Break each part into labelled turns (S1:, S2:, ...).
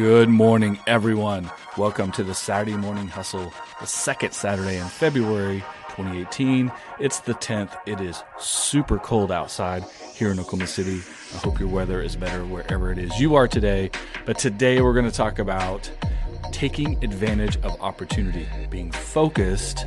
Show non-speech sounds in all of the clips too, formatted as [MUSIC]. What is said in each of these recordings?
S1: Good morning, everyone. Welcome to the Saturday Morning Hustle, the second Saturday in February 2018. It's the 10th. It is super cold outside here in Oklahoma City. I hope your weather is better wherever it is you are today. But today we're going to talk about taking advantage of opportunity, being focused,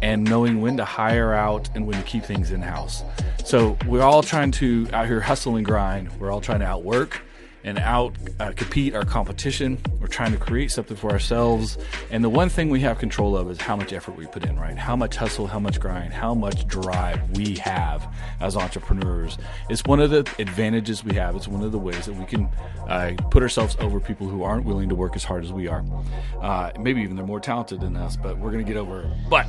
S1: and knowing when to hire out and when to keep things in house. So we're all trying to out here hustle and grind. We're all trying to outwork and out uh, compete our competition. We're trying to create something for ourselves. And the one thing we have control of is how much effort we put in, right? How much hustle, how much grind, how much drive we have as entrepreneurs. It's one of the advantages we have. It's one of the ways that we can uh, put ourselves over people who aren't willing to work as hard as we are. Uh, maybe even they're more talented than us, but we're going to get over it. But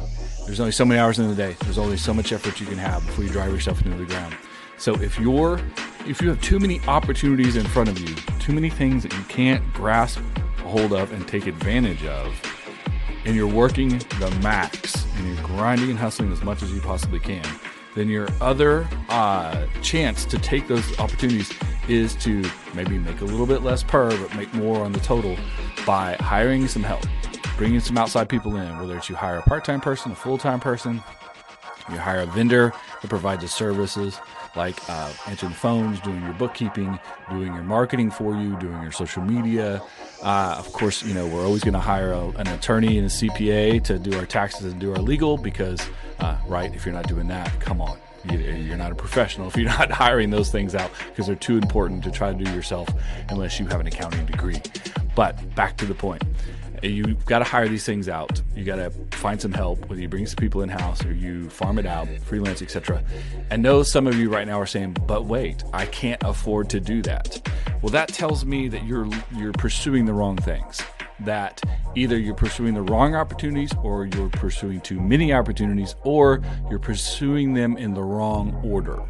S1: there's only so many hours in the day. There's only so much effort you can have before you drive yourself into the ground. So if you're if you have too many opportunities in front of you, too many things that you can't grasp hold of and take advantage of, and you're working the max and you're grinding and hustling as much as you possibly can, then your other uh, chance to take those opportunities is to maybe make a little bit less per, but make more on the total by hiring some help, bringing some outside people in, whether it's you hire a part time person, a full time person, you hire a vendor that provides the services like uh, answering phones, doing your bookkeeping, doing your marketing for you, doing your social media. Uh, of course, you know we're always going to hire a, an attorney and a CPA to do our taxes and do our legal because, uh, right? If you're not doing that, come on. You're not a professional if you're [LAUGHS] not hiring those things out because they're too important to try to do yourself unless you have an accounting degree. But back to the point you've got to hire these things out. You got to find some help, whether you bring some people in house or you farm it out, freelance, etc. And know some of you right now are saying, "But wait, I can't afford to do that." Well, that tells me that you're you're pursuing the wrong things. That either you're pursuing the wrong opportunities, or you're pursuing too many opportunities, or you're pursuing them in the wrong order.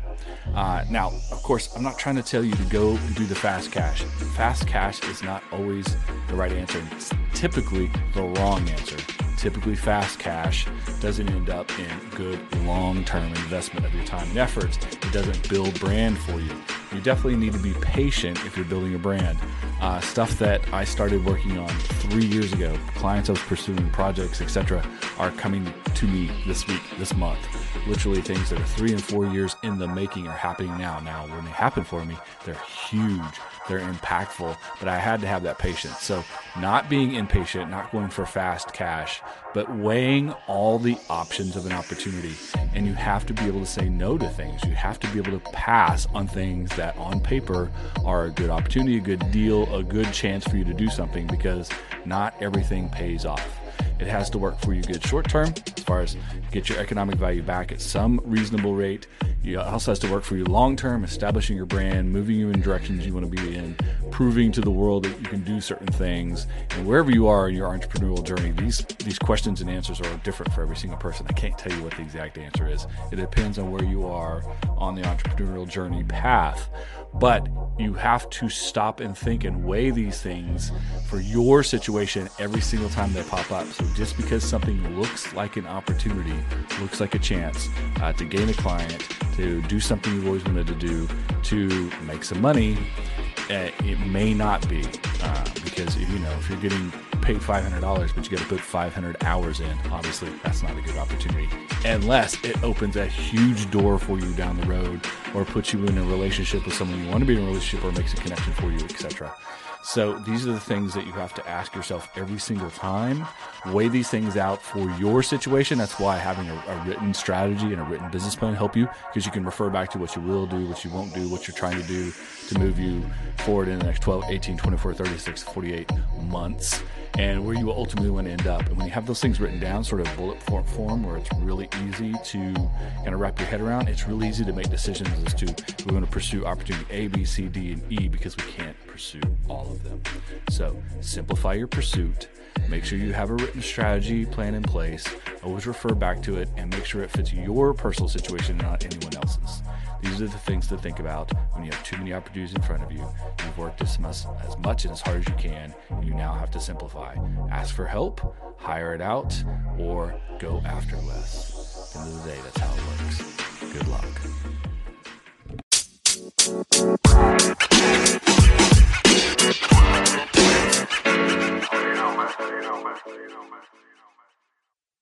S1: Uh, now, of course, I'm not trying to tell you to go do the fast cash. Fast cash is not always the right answer. It's typically the wrong answer. Typically, fast cash doesn't end up in good long term investment of your time and efforts. It doesn't build brand for you. You definitely need to be patient if you're building a brand. Uh, stuff that I started working on three years ago, clients I was pursuing, projects, etc., are coming to me this week, this month. Literally, things that are three and four years in the making are happening now. Now, when they happen for me, they're huge they're impactful, but I had to have that patience. So, not being impatient, not going for fast cash, but weighing all the options of an opportunity. And you have to be able to say no to things. You have to be able to pass on things that on paper are a good opportunity, a good deal, a good chance for you to do something because not everything pays off. It has to work for you good short term, as far as get your economic value back at some reasonable rate. It also has to work for you long term, establishing your brand, moving you in directions you want to be in, proving to the world that you can do certain things. And wherever you are in your entrepreneurial journey, these these questions and answers are different for every single person. I can't tell you what the exact answer is. It depends on where you are on the entrepreneurial journey path. But you have to stop and think and weigh these things for your situation every single time they pop up. So just because something looks like an opportunity, looks like a chance uh, to gain a client, to do something you've always wanted to do, to make some money, uh, it may not be uh, because you know if you're getting paid $500 but you got to put 500 hours in obviously that's not a good opportunity unless it opens a huge door for you down the road or puts you in a relationship with someone you want to be in a relationship or makes a connection for you etc so these are the things that you have to ask yourself every single time. Weigh these things out for your situation. That's why having a, a written strategy and a written business plan help you because you can refer back to what you will do, what you won't do, what you're trying to do to move you forward in the next 12, 18, 24, 36, 48 months and where you will ultimately want to end up. And when you have those things written down, sort of bullet form, where it's really easy to kind of wrap your head around, it's really easy to make decisions as to we're going to pursue opportunity A, B, C, D, and E because we can't pursue all of them. So simplify your pursuit. Make sure you have a written strategy plan in place. Always refer back to it and make sure it fits your personal situation, not anyone else's. These are the things to think about when you have too many opportunities in front of you. You've worked as much, as much and as hard as you can. And you now have to simplify. Ask for help, hire it out, or go after less. At the end of the day, that's how it works. Good luck.